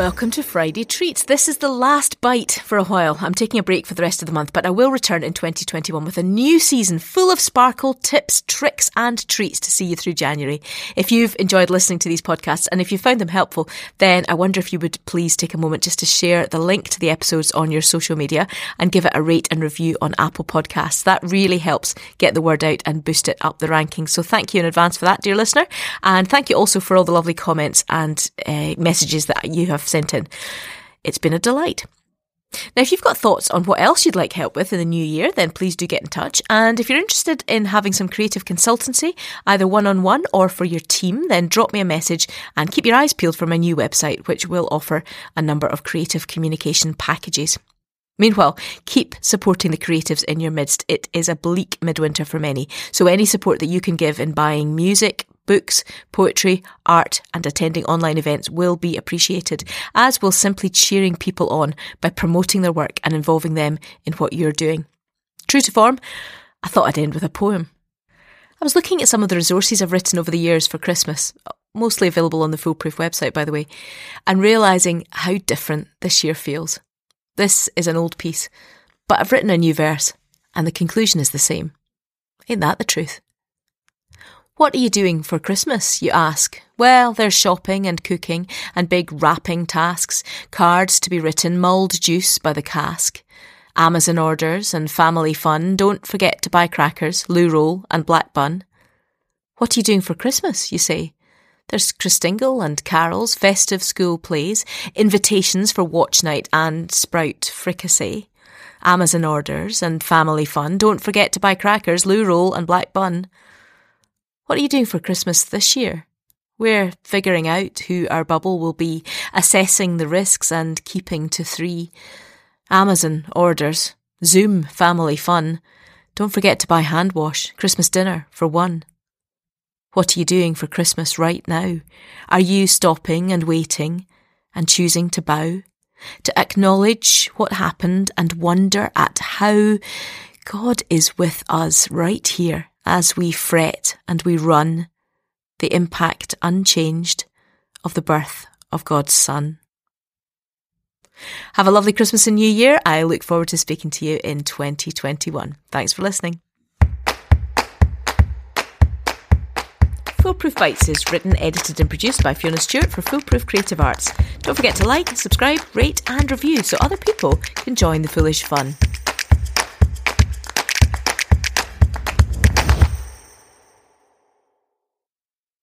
Welcome to Friday Treats. This is the last bite for a while. I'm taking a break for the rest of the month, but I will return in 2021 with a new season full of sparkle, tips, tricks, and treats to see you through January. If you've enjoyed listening to these podcasts and if you found them helpful, then I wonder if you would please take a moment just to share the link to the episodes on your social media and give it a rate and review on Apple Podcasts. That really helps get the word out and boost it up the rankings. So thank you in advance for that, dear listener. And thank you also for all the lovely comments and uh, messages that you have sent in. It's been a delight. Now, if you've got thoughts on what else you'd like help with in the new year, then please do get in touch. And if you're interested in having some creative consultancy, either one on one or for your team, then drop me a message and keep your eyes peeled for my new website, which will offer a number of creative communication packages. Meanwhile, keep supporting the creatives in your midst. It is a bleak midwinter for many, so any support that you can give in buying music, books, poetry, art, and attending online events will be appreciated, as will simply cheering people on by promoting their work and involving them in what you're doing. True to form, I thought I'd end with a poem. I was looking at some of the resources I've written over the years for Christmas, mostly available on the Foolproof website, by the way, and realising how different this year feels. This is an old piece, but I've written a new verse, and the conclusion is the same. Ain't that the truth? What are you doing for Christmas? You ask. Well, there's shopping and cooking and big wrapping tasks, cards to be written, mulled juice by the cask, Amazon orders and family fun. Don't forget to buy crackers, loo roll and black bun. What are you doing for Christmas? You say. There's Christingle and carols, festive school plays, invitations for watch night and sprout fricassee. Amazon orders and family fun. Don't forget to buy crackers, loo roll and black bun. What are you doing for Christmas this year? We're figuring out who our bubble will be, assessing the risks and keeping to three. Amazon orders, Zoom family fun. Don't forget to buy hand wash, Christmas dinner for one. What are you doing for Christmas right now? Are you stopping and waiting and choosing to bow? To acknowledge what happened and wonder at how God is with us right here as we fret and we run, the impact unchanged of the birth of God's Son. Have a lovely Christmas and New Year. I look forward to speaking to you in 2021. Thanks for listening. Foolproof Bites is written, edited, and produced by Fiona Stewart for Foolproof Creative Arts. Don't forget to like, subscribe, rate, and review so other people can join the foolish fun.